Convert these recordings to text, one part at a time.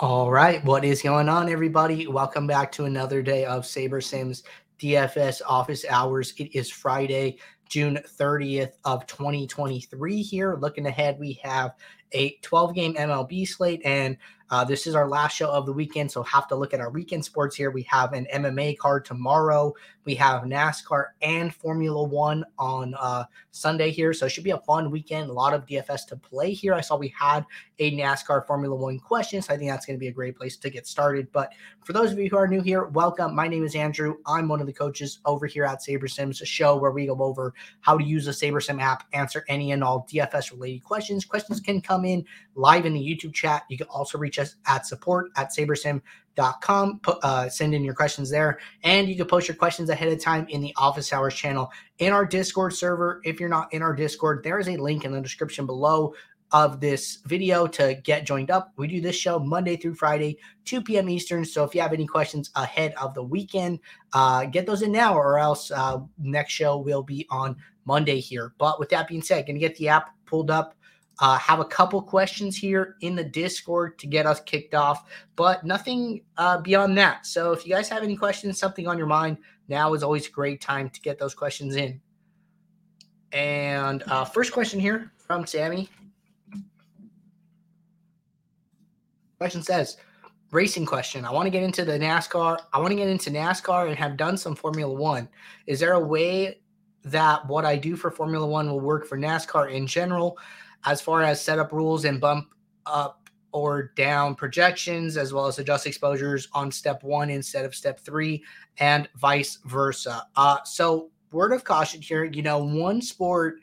All right, what is going on, everybody? Welcome back to another day of SaberSim's DFS office hours. It is Friday, June 30th of 2023 here. Looking ahead, we have a 12 game MLB slate and uh, this is our last show of the weekend, so have to look at our weekend sports here. We have an MMA card tomorrow. We have NASCAR and Formula One on uh, Sunday here, so it should be a fun weekend. A lot of DFS to play here. I saw we had a NASCAR Formula One question, so I think that's going to be a great place to get started. But for those of you who are new here, welcome. My name is Andrew. I'm one of the coaches over here at SaberSims, a show where we go over how to use the SaberSim app, answer any and all DFS related questions. Questions can come in live in the YouTube chat. You can also reach us at support at sabersim.com. Put, uh, send in your questions there. And you can post your questions ahead of time in the office hours channel in our Discord server. If you're not in our Discord, there is a link in the description below of this video to get joined up. We do this show Monday through Friday, 2 p.m. Eastern. So if you have any questions ahead of the weekend, uh, get those in now, or else uh, next show will be on Monday here. But with that being said, gonna get the app pulled up uh, have a couple questions here in the Discord to get us kicked off, but nothing uh, beyond that. So if you guys have any questions, something on your mind, now is always a great time to get those questions in. And uh, first question here from Sammy. Question says, racing question. I want to get into the NASCAR. I want to get into NASCAR and have done some Formula One. Is there a way that what I do for Formula One will work for NASCAR in general? As far as setup rules and bump up or down projections, as well as adjust exposures on step one instead of step three, and vice versa. Uh, so, word of caution here you know, one sport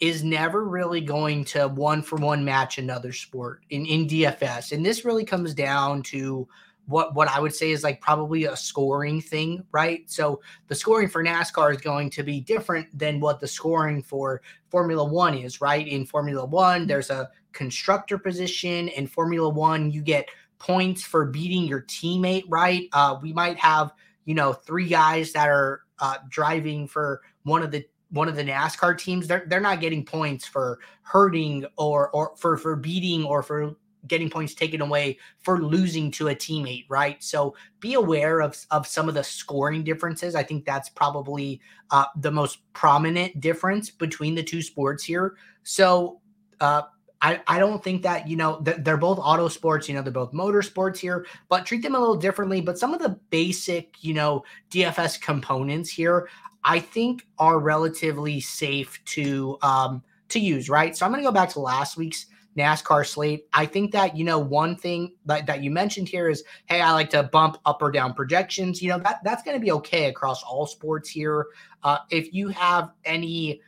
is never really going to one for one match another sport in, in DFS. And this really comes down to what what I would say is like probably a scoring thing, right? So the scoring for NASCAR is going to be different than what the scoring for Formula 1 is, right? In Formula 1, there's a constructor position in Formula 1, you get points for beating your teammate, right? Uh, we might have, you know, three guys that are uh, driving for one of the one of the NASCAR teams, they're they're not getting points for hurting or or for for beating or for getting points taken away for losing to a teammate, right? So be aware of, of some of the scoring differences. I think that's probably uh, the most prominent difference between the two sports here. So uh, I, I don't think that, you know, they're both auto sports, you know, they're both motor sports here, but treat them a little differently. But some of the basic, you know, DFS components here, I think are relatively safe to um, to use, right? So I'm going to go back to last week's NASCAR slate. I think that, you know, one thing that, that you mentioned here is, hey, I like to bump up or down projections. You know, that that's going to be okay across all sports here. Uh, if you have any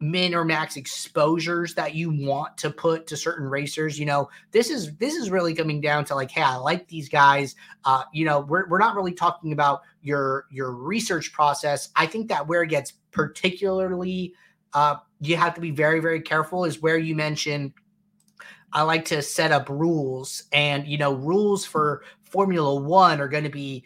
min or max exposures that you want to put to certain racers you know this is this is really coming down to like hey i like these guys uh you know we're, we're not really talking about your your research process i think that where it gets particularly uh you have to be very very careful is where you mention I like to set up rules, and you know, rules for Formula One are going to be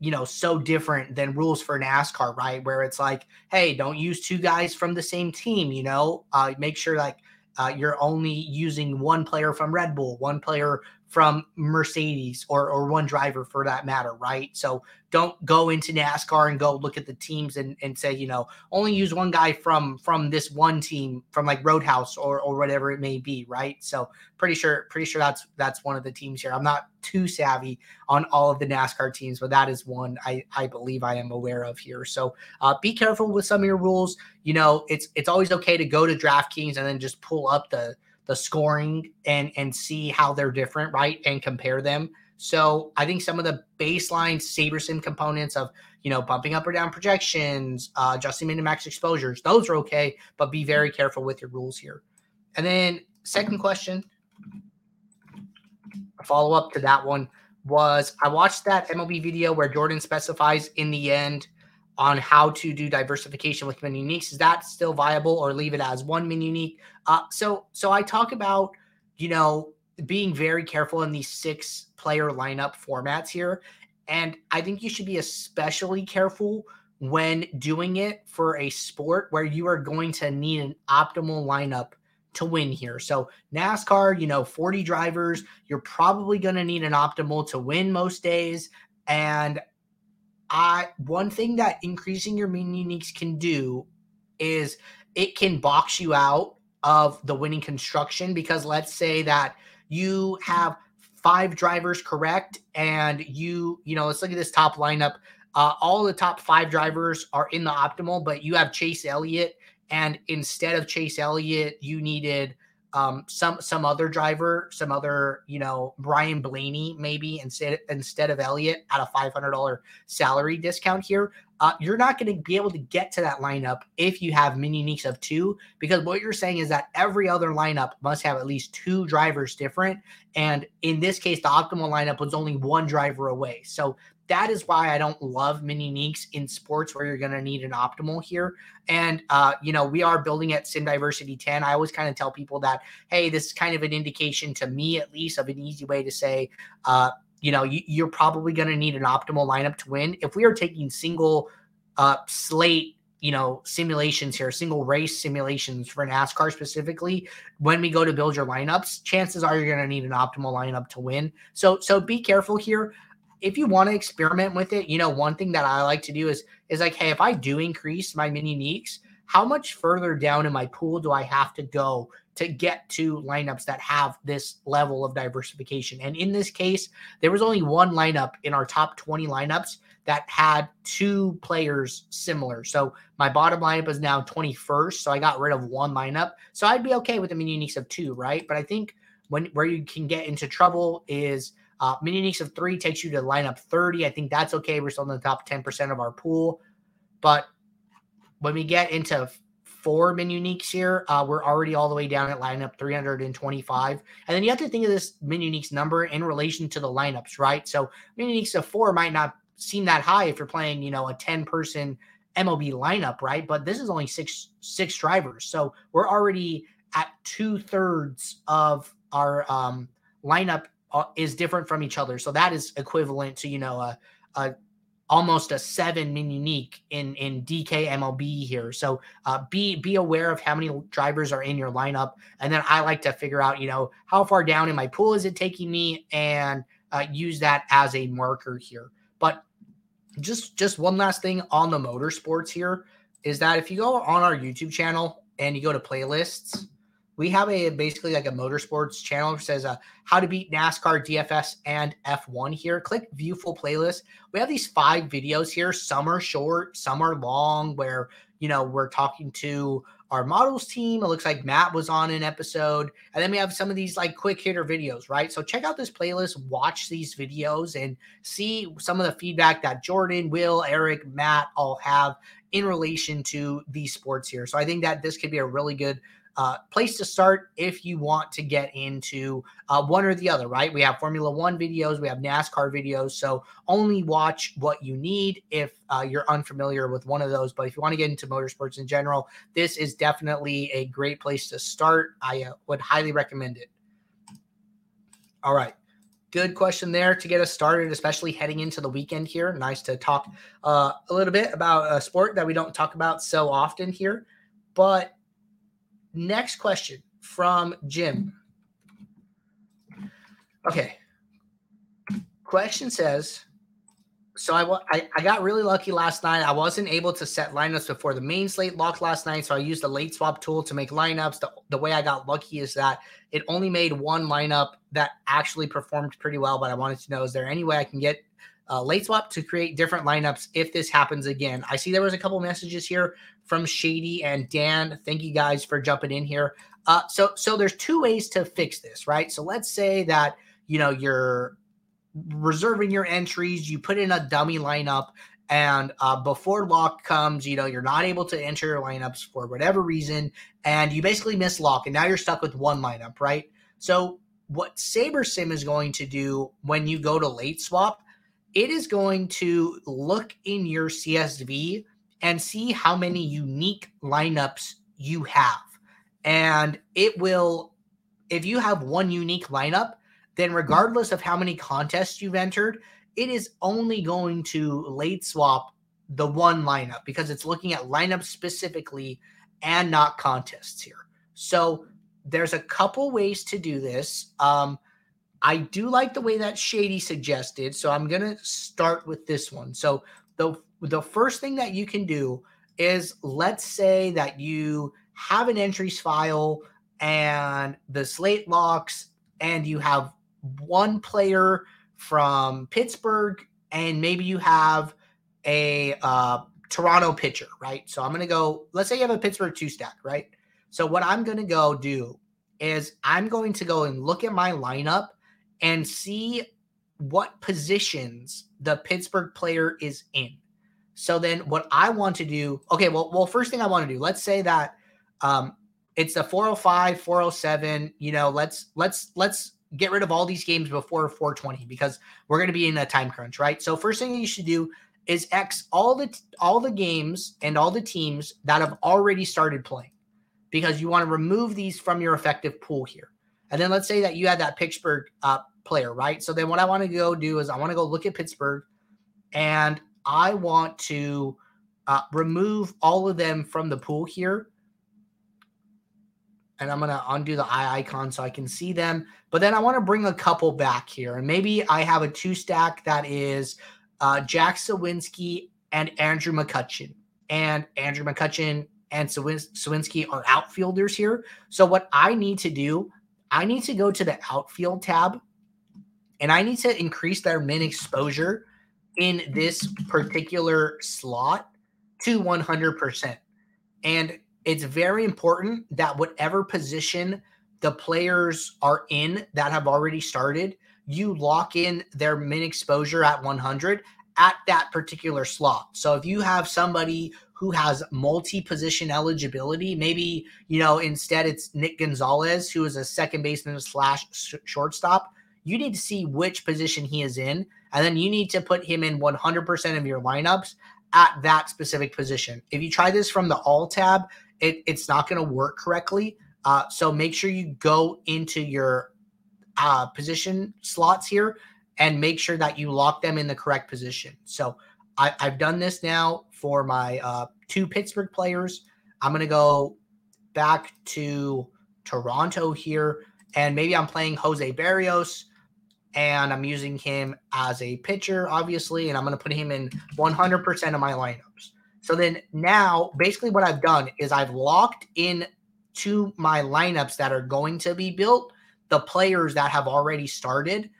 you know so different than rules for NASCAR, right? Where it's like, hey, don't use two guys from the same team. You know, uh, make sure like uh, you're only using one player from Red Bull, one player from Mercedes, or or one driver for that matter, right? So don't go into NASCAR and go look at the teams and, and say, you know, only use one guy from from this one team from like Roadhouse or or whatever it may be, right? So pretty sure pretty sure that's that's one of the teams here. I'm not too savvy on all of the NASCAR teams, but that is one I I believe I am aware of here. So uh, be careful with some of your rules. You know, it's it's always okay to go to DraftKings and then just pull up the the scoring and and see how they're different, right? And compare them. So I think some of the baseline SaberSim components of, you know, bumping up or down projections, uh, adjusting max exposures, those are okay, but be very careful with your rules here. And then second question, a follow up to that one was I watched that MLB video where Jordan specifies in the end on how to do diversification with min uniques. Is that still viable or leave it as one min unique? Uh, so so I talk about, you know, being very careful in these six player lineup formats here. And I think you should be especially careful when doing it for a sport where you are going to need an optimal lineup to win here. So NASCAR, you know, 40 drivers, you're probably going to need an optimal to win most days. And I one thing that increasing your mini uniques can do is it can box you out of the winning construction because let's say that you have five drivers correct and you you know let's look at this top lineup. Uh, all the top five drivers are in the optimal but you have chase elliott and instead of chase elliott you needed um, some some other driver, some other you know Ryan Blaney maybe instead instead of Elliott at a five hundred dollar salary discount here. Uh, you're not going to be able to get to that lineup if you have mini uniques of two, because what you're saying is that every other lineup must have at least two drivers different. And in this case, the optimal lineup was only one driver away. So that is why I don't love mini uniques in sports where you're going to need an optimal here. And, uh, you know, we are building at Sim Diversity 10. I always kind of tell people that, hey, this is kind of an indication to me, at least, of an easy way to say, uh, you know, you, are probably going to need an optimal lineup to win. If we are taking single uh, slate, you know, simulations here, single race simulations for NASCAR specifically, when we go to build your lineups, chances are you're going to need an optimal lineup to win. So, so be careful here if you want to experiment with it, you know, one thing that I like to do is is like, hey, if I do increase my mini uniques, how much further down in my pool do I have to go to get to lineups that have this level of diversification? And in this case, there was only one lineup in our top 20 lineups that had two players similar. So my bottom lineup is now 21st. So I got rid of one lineup. So I'd be okay with the mini uniques of two, right? But I think when where you can get into trouble is uh, mini uniques of three takes you to lineup 30. I think that's okay. We're still in the top 10% of our pool. But when we get into four mini uniques here, uh, we're already all the way down at lineup 325. And then you have to think of this mini uniques number in relation to the lineups, right? So mini uniques of four might not seem that high if you're playing, you know, a 10 person MLB lineup, right? But this is only six six drivers. So we're already at two thirds of our um, lineup is different from each other. So that is equivalent to you know a, a almost a seven min unique in in DK MLB here. So uh, be be aware of how many drivers are in your lineup, and then I like to figure out you know how far down in my pool is it taking me, and uh, use that as a marker here. But just just one last thing on the motorsports here is that if you go on our YouTube channel and you go to playlists we have a basically like a motorsports channel that says uh, how to beat NASCAR, DFS, and F1 here. Click view full playlist. We have these five videos here. Some are short, some are long, where you know we're talking to our models team. It looks like Matt was on an episode. And then we have some of these like quick hitter videos, right? So check out this playlist, watch these videos, and see some of the feedback that Jordan, Will, Eric, Matt all have in relation to these sports here. So I think that this could be a really good uh, place to start if you want to get into uh, one or the other, right? We have Formula One videos, we have NASCAR videos. So only watch what you need if uh, you're unfamiliar with one of those. But if you want to get into motorsports in general, this is definitely a great place to start. I uh, would highly recommend it. All right. Good question there to get us started, especially heading into the weekend here. Nice to talk uh, a little bit about a sport that we don't talk about so often here. But Next question from Jim. Okay. Question says, so I, I, I got really lucky last night. I wasn't able to set lineups before the main slate locked last night, so I used the late swap tool to make lineups. The, the way I got lucky is that it only made one lineup that actually performed pretty well. But I wanted to know: is there any way I can get uh, late swap to create different lineups if this happens again. I see there was a couple messages here from Shady and Dan. Thank you guys for jumping in here. Uh, so so there's two ways to fix this, right? So let's say that you know you're reserving your entries, you put in a dummy lineup, and uh, before lock comes, you know you're not able to enter your lineups for whatever reason, and you basically miss lock, and now you're stuck with one lineup, right? So what SaberSim is going to do when you go to late swap it is going to look in your CSV and see how many unique lineups you have. And it will, if you have one unique lineup, then regardless of how many contests you've entered, it is only going to late swap the one lineup because it's looking at lineups specifically and not contests here. So there's a couple ways to do this. Um, I do like the way that Shady suggested, so I'm gonna start with this one. So the the first thing that you can do is let's say that you have an entries file and the slate locks, and you have one player from Pittsburgh, and maybe you have a uh, Toronto pitcher, right? So I'm going to go, let's say you have a Pittsburgh two stack, right? So what I'm going to go do is I'm going to go and look at my lineup and see what positions the Pittsburgh player is in. So then what I want to do, okay, well, well, first thing I want to do, let's say that um it's the 405, 407, you know, let's let's let's get rid of all these games before 420 because we're going to be in a time crunch, right? So first thing you should do is X all the all the games and all the teams that have already started playing because you want to remove these from your effective pool here. And then let's say that you had that Pittsburgh uh, player, right? So then what I want to go do is I want to go look at Pittsburgh and I want to uh, remove all of them from the pool here. And I'm going to undo the eye icon so I can see them. But then I want to bring a couple back here. And maybe I have a two stack that is uh, Jack Suwinski and Andrew McCutchen. And Andrew McCutchen and Suwinski are outfielders here. So what I need to do, I need to go to the outfield tab and I need to increase their min exposure in this particular slot to 100%. And it's very important that whatever position the players are in that have already started, you lock in their min exposure at 100 at that particular slot. So if you have somebody who has multi-position eligibility, maybe you know instead it's Nick Gonzalez who is a second baseman slash shortstop. You need to see which position he is in, and then you need to put him in 100% of your lineups at that specific position. If you try this from the all tab, it, it's not going to work correctly. Uh, so make sure you go into your uh, position slots here and make sure that you lock them in the correct position. So I, have done this now for my uh, two Pittsburgh players. I'm going to go back to Toronto here, and maybe I'm playing Jose Berrios, and I'm using him as a pitcher, obviously, and I'm going to put him in 100% of my lineups. So then now, basically, what I've done is I've locked in to my lineups that are going to be built the players that have already started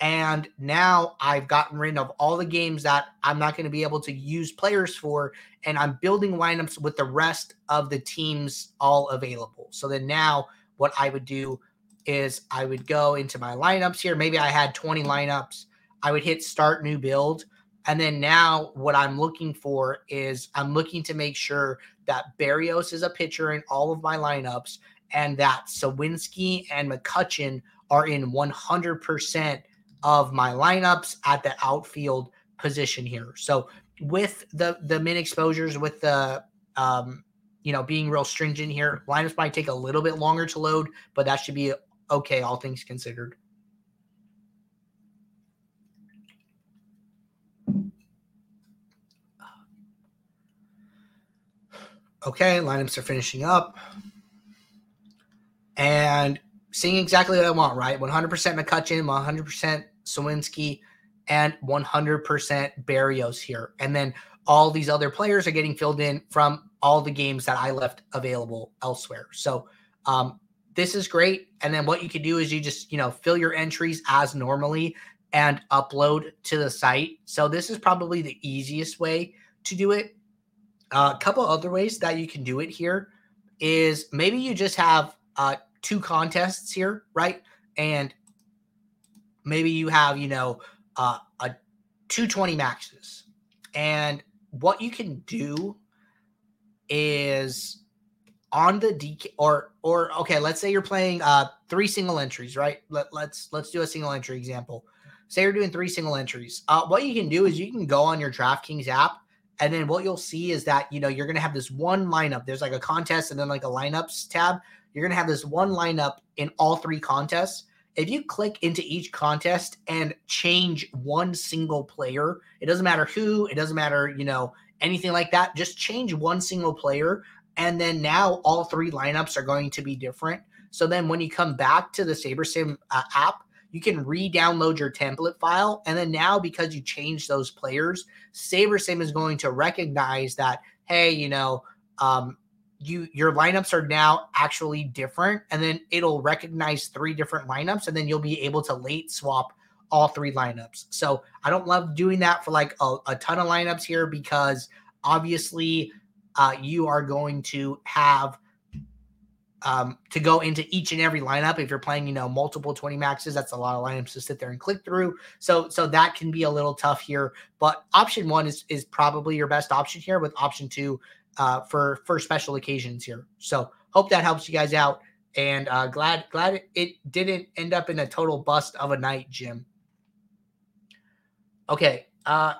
and now I've gotten rid of all the games that I'm not going to be able to use players for. And I'm building lineups with the rest of the teams all available. So then now what I would do is I would go into my lineups here. Maybe I had 20 lineups. I would hit start new build. And then now what I'm looking for is I'm looking to make sure that Berrios is a pitcher in all of my lineups and that Suwinski and McCutchen are in 100% of my lineups at the outfield position here. So with the the min exposures, with the um, you know being real stringent here, lineups might take a little bit longer to load, but that should be okay, all things considered. Okay, lineups are finishing up. And seeing exactly what I want, right? 100% McCutchen, 100% Suwinski, and 100% Berrios here. And then all these other players are getting filled in from all the games that I left available elsewhere. So um, this is great. And then what you can do is you just, you know, fill your entries as normally and upload to the site. So this is probably the easiest way to do it. Uh, a couple other ways that you can do it here is maybe you just have uh, two contests here, right? And maybe you have you know uh, a 220 maxes and what you can do is on the DK or or okay, let's say you're playing uh three single entries, right? Let, let's let's do a single entry example. Say you're doing three single entries. Uh, what you can do is you can go on your DraftKings app, and then what you'll see is that you know you're gonna have this one lineup. There's like a contest and then like a lineups tab. You're gonna have this one lineup in all three contests, if you click into each contest and change one single player, it doesn't matter who, it doesn't matter, you know, anything like that, just change one single player. And then now all three lineups are going to be different. So then when you come back to the SaberSim uh, app, you can re-download your template file. And then now because you changed those players, SaberSim is going to recognize that, hey, you know, um, you your lineups are now actually different. And then it'll recognize three different lineups, and then you'll be able to late swap all three lineups. So I don't love doing that for like a, a ton of lineups here because obviously uh, you are going to have um, to go into each and every lineup. If you're playing, you know, multiple 20 maxes, that's a lot of lineups to sit there and click through. So, so that can be a little tough here. But option one is is probably your best option here. With option two uh, for for special occasions here. So, hope that helps you guys out. And uh, glad glad it didn't end up in a total bust of a night, Jim. Okay. Uh,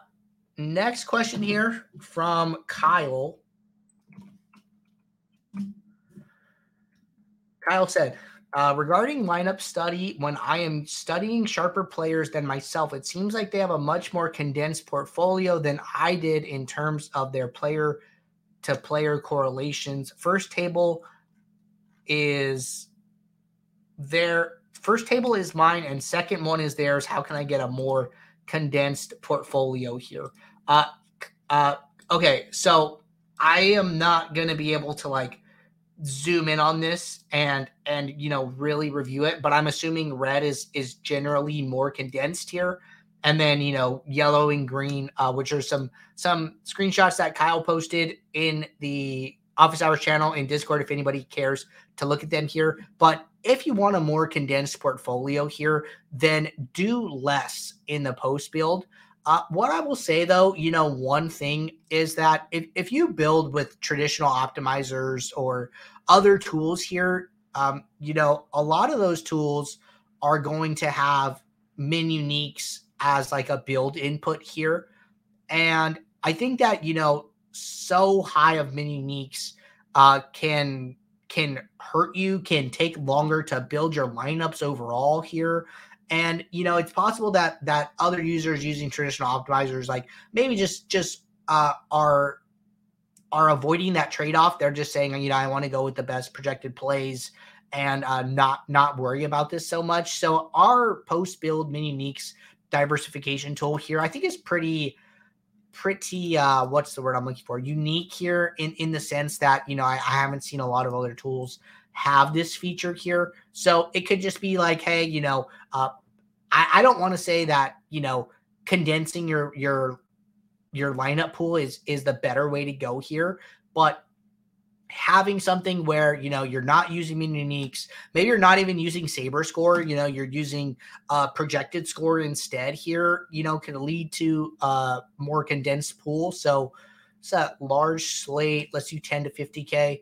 next question here from Kyle. Kyle said, uh, regarding lineup study, when I am studying sharper players than myself, it seems like they have a much more condensed portfolio than I did in terms of their player to player correlations. First table is their first table is mine, and second one is theirs. How can I get a more condensed portfolio here? Uh, uh, okay, so I am not going to be able to like zoom in on this and and you know really review it but i'm assuming red is is generally more condensed here. And then you know yellow and green uh, which are some some screenshots that kyle posted in the office hours channel in discord if anybody cares to look at them here. But if you want a more condensed portfolio here then do less in the post build uh, what I will say though, you know, one thing is that if, if you build with traditional optimizers or other tools here, um, you know, a lot of those tools are going to have min uniques as like a build input here. And I think that, you know, so high of min uniques uh, can can hurt you, can take longer to build your lineups overall here. And you know, it's possible that that other users using traditional optimizers, like maybe just just uh, are are avoiding that trade off. They're just saying, you know, I want to go with the best projected plays and uh, not not worry about this so much. So our post build mini uniques diversification tool here, I think is pretty pretty uh what's the word i'm looking for unique here in in the sense that you know I, I haven't seen a lot of other tools have this feature here. So it could just be like, hey, you know, uh, I, I don't want to say that, you know, condensing your your your lineup pool is is the better way to go here, but having something where you know you're not using min uniques maybe you're not even using saber score you know you're using uh projected score instead here you know can lead to a more condensed pool so it's a large slate let's do 10 to 50k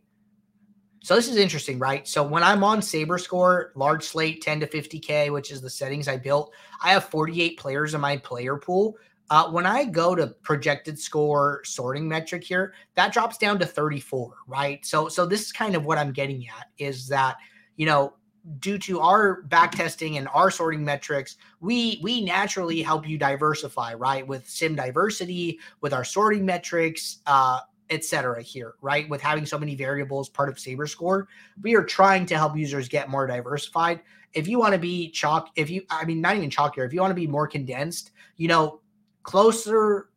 so this is interesting, right? So when I'm on Saber Score, large slate, 10 to 50K, which is the settings I built, I have 48 players in my player pool. Uh, when I go to projected score sorting metric here, that drops down to 34, right? So so this is kind of what I'm getting at is that, you know, due to our back testing and our sorting metrics, we we naturally help you diversify, right? With sim diversity, with our sorting metrics, uh, etc. here, right? With having so many variables part of Saber Score, we are trying to help users get more diversified. If you want to be chalk, if you, I mean, not even chalkier, if you want to be more condensed, you know, closer,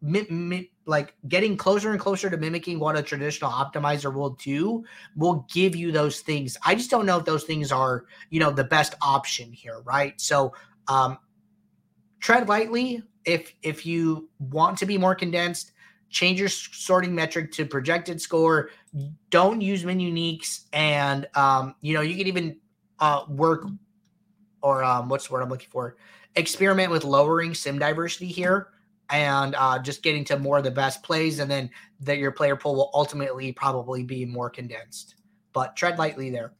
mi- mi- like getting closer and closer to mimicking what a traditional optimizer will do, will give you those things. I just don't know if those things are, you know, the best option here, right? So, um, tread lightly if if you want to be more condensed change your sorting metric to projected score. Don't use min uniques, and um, you know you can even uh, work or um, what's the word I'm looking for? Experiment with lowering sim diversity here and uh, just getting to more of the best plays, and then that your player pool will ultimately probably be more condensed. But tread lightly there.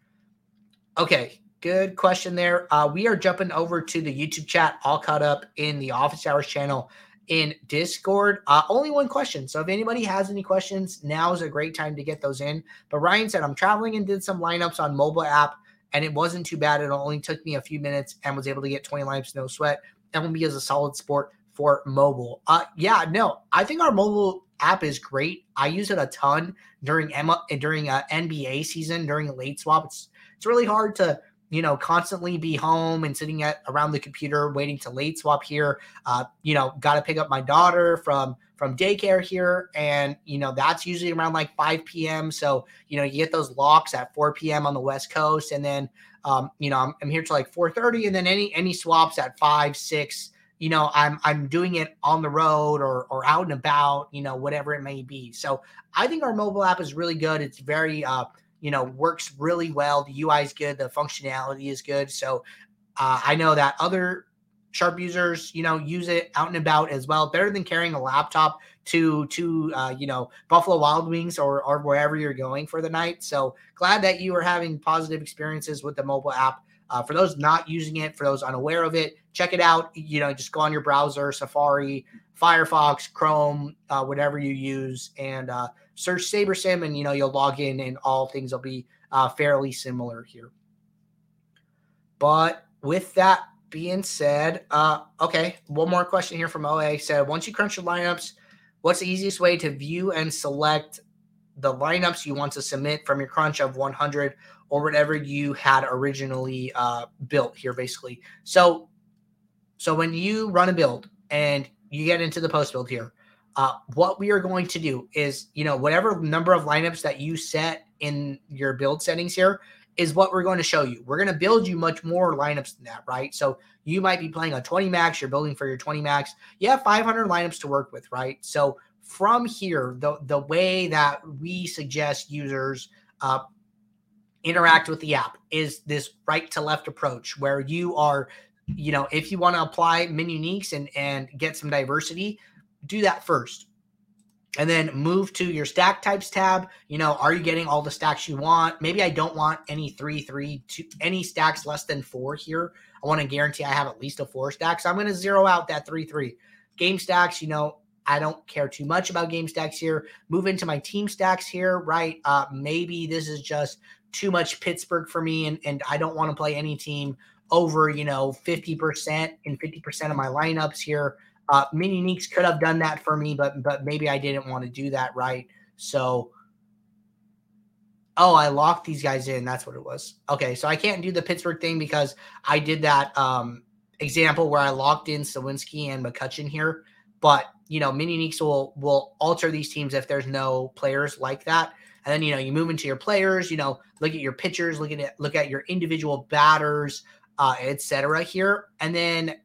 Okay, good question there. Uh, we are jumping over to the YouTube chat, all caught up in the Office Hours channel in Discord. Uh, only one question. So if anybody has any questions, now is a great time to get those in. But Ryan said, I'm traveling and did some lineups on mobile app, and it wasn't too bad. It only took me a few minutes and was able to get 20 lineups, no sweat. MLB is a solid sport for mobile. Uh, yeah, no, I think our mobile app is great. I use it a ton during MMA during uh, NBA season during late swap. It's it's really hard to you know, constantly be home and sitting at around the computer waiting to late swap here. Uh, you know, got to pick up my daughter from from daycare here, and you know that's usually around like 5 p.m. So you know you get those locks at 4 p.m. on the West Coast, and then um, you know I'm, I'm here till like 4:30, and then any any swaps at five, six. You know, I'm I'm doing it on the road or or out and about. You know, whatever it may be. So I think our mobile app is really good. It's very uh, you know, works really well. The UI is good, the functionality is good. So uh, I know that other Sharp users, you know, use it out and about as well. Better than carrying a laptop to to uh, you know Buffalo Wild Wings or or wherever you're going for the night. So glad that you are having positive experiences with the mobile app. Uh, for those not using it, for those unaware of it, check it out. You know, just go on your browser, Safari, Firefox, Chrome, uh, whatever you use, and uh, search SaberSim, and you know you'll log in, and all things will be uh, fairly similar here. But with that being said, uh, okay, one more question here from OA said, once you crunch your lineups, what's the easiest way to view and select the lineups you want to submit from your crunch of 100 or whatever you had originally uh, built here, basically. So, so when you run a build and you get into the post build here, uh, what we are going to do is, you know, whatever number of lineups that you set in your build settings here is what we're going to show you. We're going to build you much more lineups than that, right? So you might be playing a 20 max, you're building for your 20 max. You have 500 lineups to work with, right? So from here, the the way that we suggest users uh, interact with the app is this right to left approach where you are you know if you want to apply min uniques and and get some diversity do that first. And then move to your stack types tab. You know are you getting all the stacks you want? Maybe i don't want any three three two any stacks less than four here. I want to guarantee i have at least a four stack. So i'm going to zero out that three three. Game stacks you know i don't care too much about game stacks here. Move into my team stacks here right? Uh maybe this is just too much pittsburgh for me and, and i don't want to play any team over you know 50% in 50% of my lineups here uh, Min Uniques could have done that for me, but but maybe I didn't want to do that right. So, oh, I locked these guys in. That's what it was. Okay, so I can't do the Pittsburgh thing because I did that um, example where I locked in Suwinski and McCutchen here. But you know, Mini Uniques will will alter these teams if there's no players like that. And then you know you move into your players. You know, look at your pitchers, look at it, look at your individual batters, uh, etc. Here, and then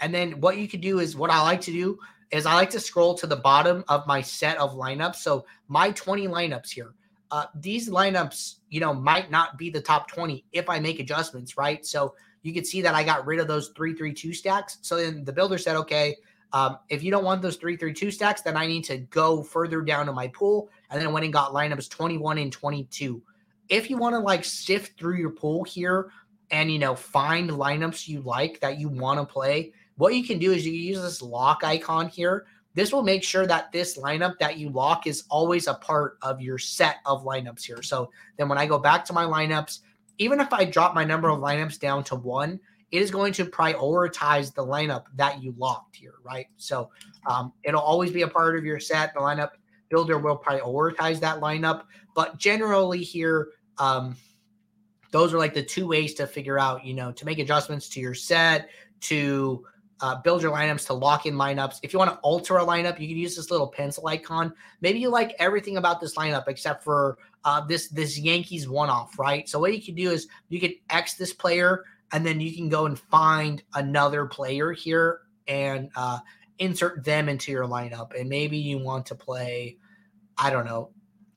and then what you could do is what I like to do is I like to scroll to the bottom of my set of lineups. So my 20 lineups here. Uh, these lineups, you know, might not be the top 20 if I make adjustments, right? So you can see that I got rid of those three three two stacks. So then the builder said, okay, um, if you don't want those three three two stacks, then I need to go further down to my pool. And then I went and got lineups 21 and 22. If you want to like sift through your pool here and you know find lineups you like that you want to play, what you can do is you use this lock icon here. This will make sure that this lineup that you lock is always a part of your set of lineups here. So then when I go back to my lineups, even if I drop my number of lineups down to one, it is going to prioritize the lineup that you locked here, right? So um, it'll always be a part of your set. The lineup builder will prioritize that lineup. But generally, here, um, those are like the two ways to figure out, you know, to make adjustments to your set, to uh, build your lineups to lock in lineups. If you want to alter a lineup, you can use this little pencil icon. Maybe you like everything about this lineup except for uh, this this Yankees one off, right? So what you can do is you can X this player, and then you can go and find another player here and uh, insert them into your lineup. And maybe you want to play, I don't know,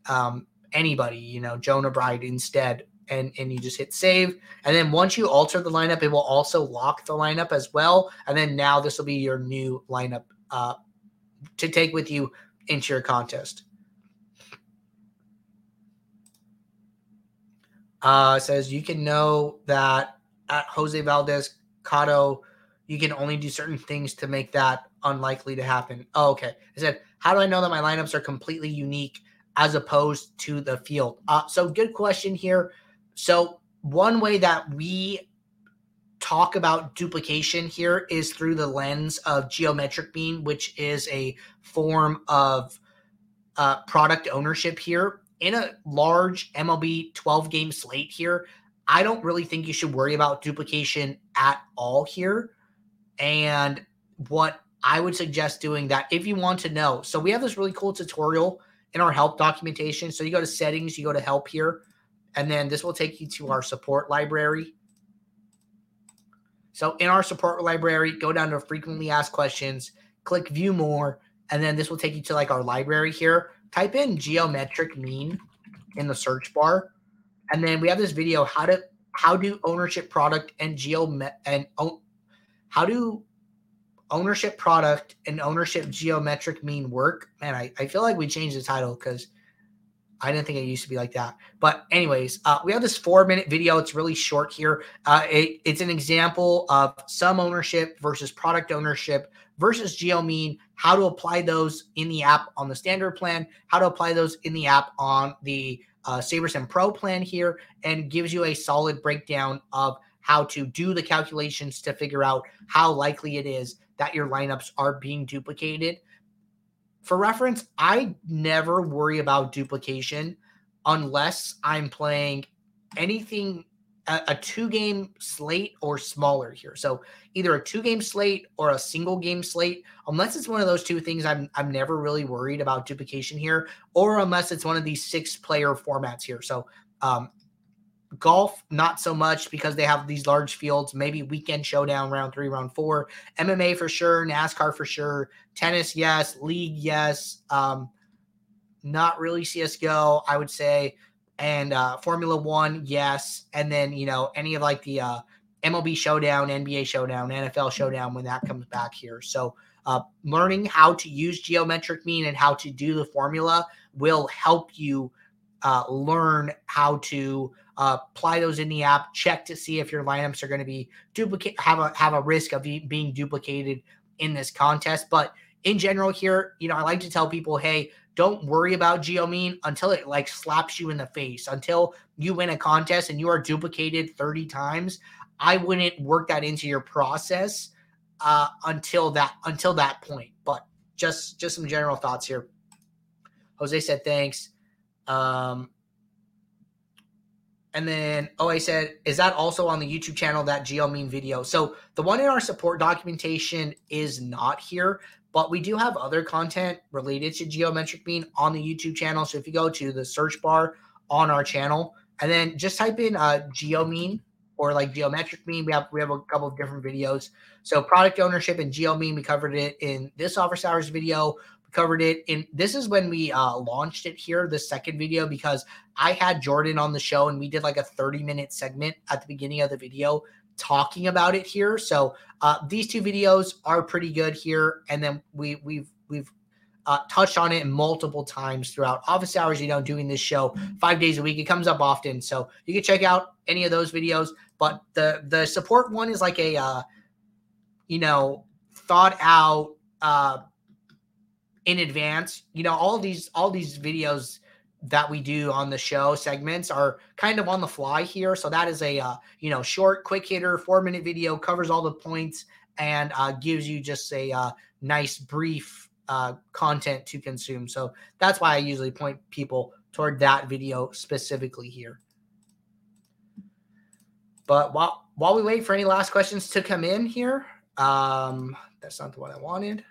um, anybody, you know, Jonah Bride instead and and you just hit save. And then once you alter the lineup, it will also lock the lineup as well. And then now this will be your new lineup uh, to take with you into your contest. Uh, says you can know that at Jose Valdez Cotto, you can only do certain things to make that unlikely to happen. Oh, okay. I said, how do I know that my lineups are completely unique as opposed to the field? Uh, so good question here. So, one way that we talk about duplication here is through the lens of geometric mean, which is a form of uh, product ownership here. In a large MLB 12 game slate here, I don't really think you should worry about duplication at all here. And what I would suggest doing that if you want to know. So we have this really cool tutorial in our help documentation. So you go to settings, you go to help here, and then this will take you to our support library. So in our support library, go down to frequently asked questions, click view more, and then this will take you to like our library here. Type in geometric mean in the search bar. And then we have this video how to how do ownership product and geo and how do ownership product and ownership geometric mean work? Man, I, I feel like we changed the title because I didn't think it used to be like that. But anyways, uh, we have this four minute video. It's really short here. Uh, it, it's an example of some ownership versus product ownership versus geo mean, how to apply those in the app on the standard plan, how to apply those in the app on the uh, SaberSim Pro plan here, and gives you a solid breakdown of how to do the calculations to figure out how likely it is that your lineups are being duplicated. For reference, I never worry about duplication unless I'm playing anything a, a two game slate or smaller here. So either a two game slate or a single game slate, unless it's one of those two things, I'm I'm never really worried about duplication here, or unless it's one of these six player formats here. So um, golf not so much because they have these large fields. Maybe weekend showdown round three round four. Mma for sure nascar for sure. Tennis yes. League yes. Um not really csgo i would say. And uh, Formula One, yes, and then you know any of like the uh, MLB Showdown, NBA Showdown, NFL Showdown when that comes back here. So uh, learning how to use geometric mean and how to do the formula will help you uh, learn how to uh, apply those in the app. Check to see if your lineups are going to be duplicate have a have a risk of being duplicated in this contest. But in general, here, you know, I like to tell people, hey, don't worry about geomean until it like slaps you in the face. Until you win a contest and you are duplicated 30 times, I wouldn't work that into your process uh, until that until that point. But just just some general thoughts here. Jose said thanks. Um, and then OA said, is that also on the YouTube channel, that geomean video? So the one in our support documentation is not here, but we do have other content related to geometric mean on the YouTube channel. So if you go to the search bar on our channel and then just type in uh, geo mean or like geometric mean, we have we have a couple of different videos. So product ownership and geo mean, we covered it in this office hours video. Covered it in this is when we uh, launched it here, the second video, because I had Jordan on the show and we did like a 30 minute segment at the beginning of the video talking about it here. So uh, these two videos are pretty good here, and then we we've we've uh, touched on it multiple times throughout office hours. You know, doing this show five days a week. It comes up often, so you can check out any of those videos. But the the support one is like a uh, you know thought out uh, in advance. You know, all these all these videos that we do on the show segments are kind of on the fly here. So that is a uh, you know short, quick hitter, four minute video covers all the points and uh, gives you just a uh, nice brief uh, content to consume. So that's why I usually point people toward that video specifically here. But while while we wait for any last questions to come in here, um, that's not the one I wanted.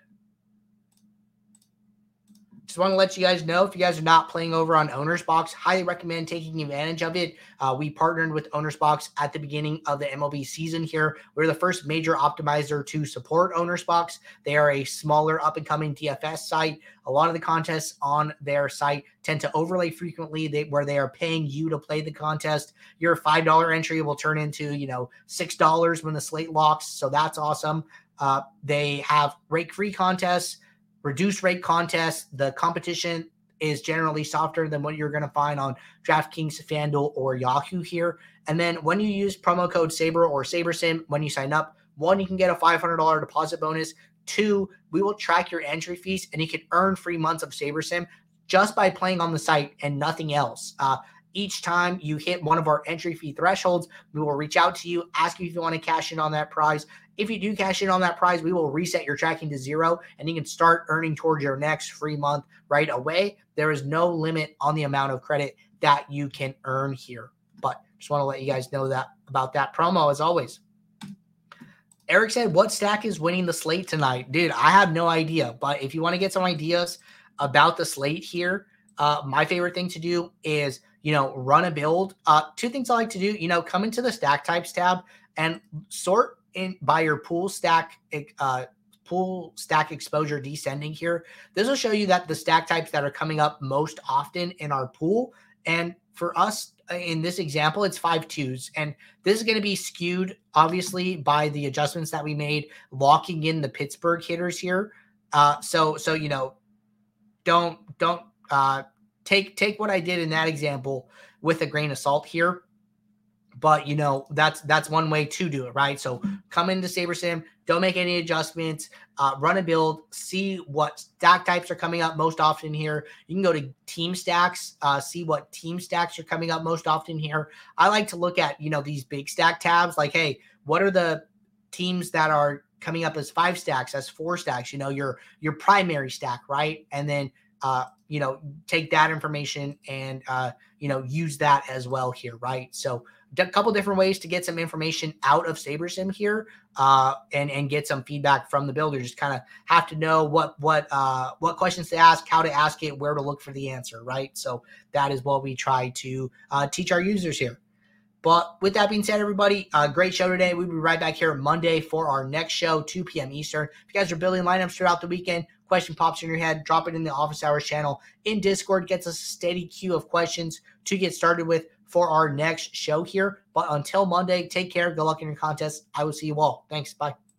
Just want to let you guys know if you guys are not playing over on OwnersBox, highly recommend taking advantage of it. Uh, we partnered with OwnersBox at the beginning of the MLB season here. We're the first major optimizer to support OwnersBox. They are a smaller up and coming DFS site. A lot of the contests on their site tend to overlay frequently they, where they are paying you to play the contest. Your $5 entry will turn into, you know, $6 when the slate locks. So that's awesome. Uh, they have rake free contests reduced rate contests. The competition is generally softer than what you're going to find on DraftKings, FanDuel, or Yahoo here. And then when you use promo code SABER or SaberSim when you sign up, one, you can get a $500 deposit bonus. Two, we will track your entry fees and you can earn free months of SaberSim just by playing on the site and nothing else. Uh, each time you hit one of our entry fee thresholds, we will reach out to you, ask you if you want to cash in on that prize. If you do cash in on that prize, we will reset your tracking to zero and you can start earning towards your next free month right away. There is no limit on the amount of credit that you can earn here. But just want to let you guys know that about that promo as always. Eric said, What stack is winning the slate tonight? Dude, I have no idea. But if you want to get some ideas about the slate here, uh, my favorite thing to do is, you know, run a build. Uh, two things I like to do, you know, come into the stack types tab and sort in by your pool stack uh, pool stack exposure descending here. This will show you that the stack types that are coming up most often in our pool. And for us uh, in this example, it's five twos. And this is going to be skewed, obviously, by the adjustments that we made, locking in the Pittsburgh hitters here. Uh, so, so you know, don't don't uh, take take what I did in that example with a grain of salt here. But you know that's that's one way to do it right? So come into SaberSim don't make any adjustments uh, run a build see what stack types are coming up most often here. You can go to team stacks uh, see what team stacks are coming up most often here. I like to look at you know these big stack tabs like hey what are the teams that are coming up as five stacks as four stacks? You know your your primary stack right? And then uh, you know take that information and uh, you know use that as well here right so a couple different ways to get some information out of SaberSim here uh, and and get some feedback from the builder. Just kind of have to know what what uh, what questions to ask, how to ask it, where to look for the answer, right? So that is what we try to uh, teach our users here. But with that being said, everybody, uh, great show today. We'll be right back here Monday for our next show, 2 p.m. Eastern. If you guys are building lineups throughout the weekend, question pops in your head, drop it in the office hours channel in Discord, gets a steady queue of questions to get started with for our next show here. But until Monday, take care. Good luck in your contest. I will see you all. Thanks. Bye.